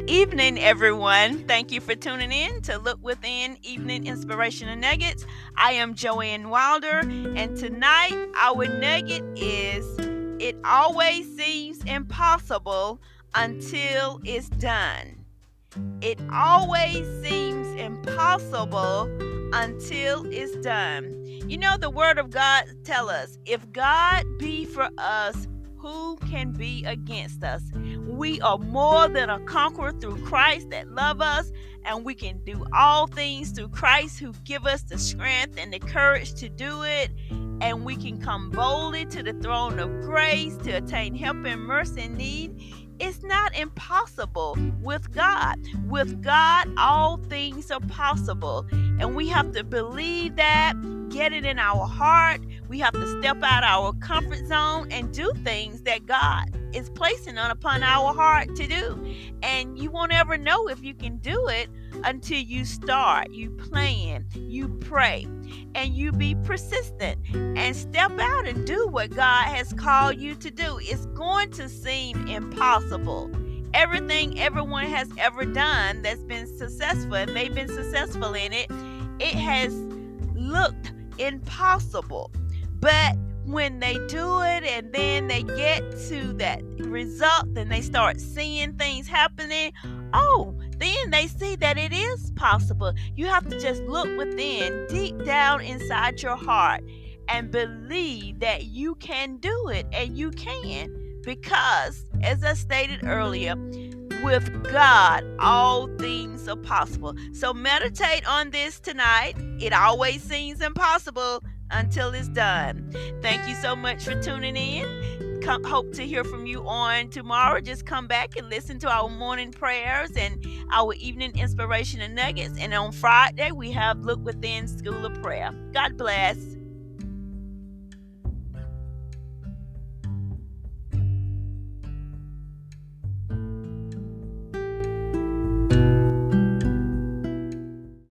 evening, everyone. Thank you for tuning in to Look Within Evening Inspiration and Nuggets. I am Joanne Wilder, and tonight our nugget is It always seems impossible until it's done. It always seems impossible until it's done. You know the word of God tell us, if God be for us, who can be against us? We are more than a conqueror through Christ that love us, and we can do all things through Christ who give us the strength and the courage to do it. And we can come boldly to the throne of grace to attain help and mercy in need it's not impossible with God. With God, all things are possible. And we have to believe that, get it in our heart. We have to step out our comfort zone and do things that God is placing on upon our heart to do. And you won't ever know if you can do it until you start, you plan, you pray, and you be persistent and step out and do what God has called you to do. It's going to seem impossible. Everything everyone has ever done that's been successful, and they've been successful in it, it has looked impossible. But when they do it and then they get to that result and they start seeing things happening, oh, then they see that it is possible. You have to just look within, deep down inside your heart, and believe that you can do it and you can. Because, as I stated earlier, with God, all things are possible. So meditate on this tonight. It always seems impossible until it's done. Thank you so much for tuning in. Come, hope to hear from you on tomorrow. Just come back and listen to our morning prayers and our evening inspiration and nuggets. And on Friday, we have Look Within School of Prayer. God bless.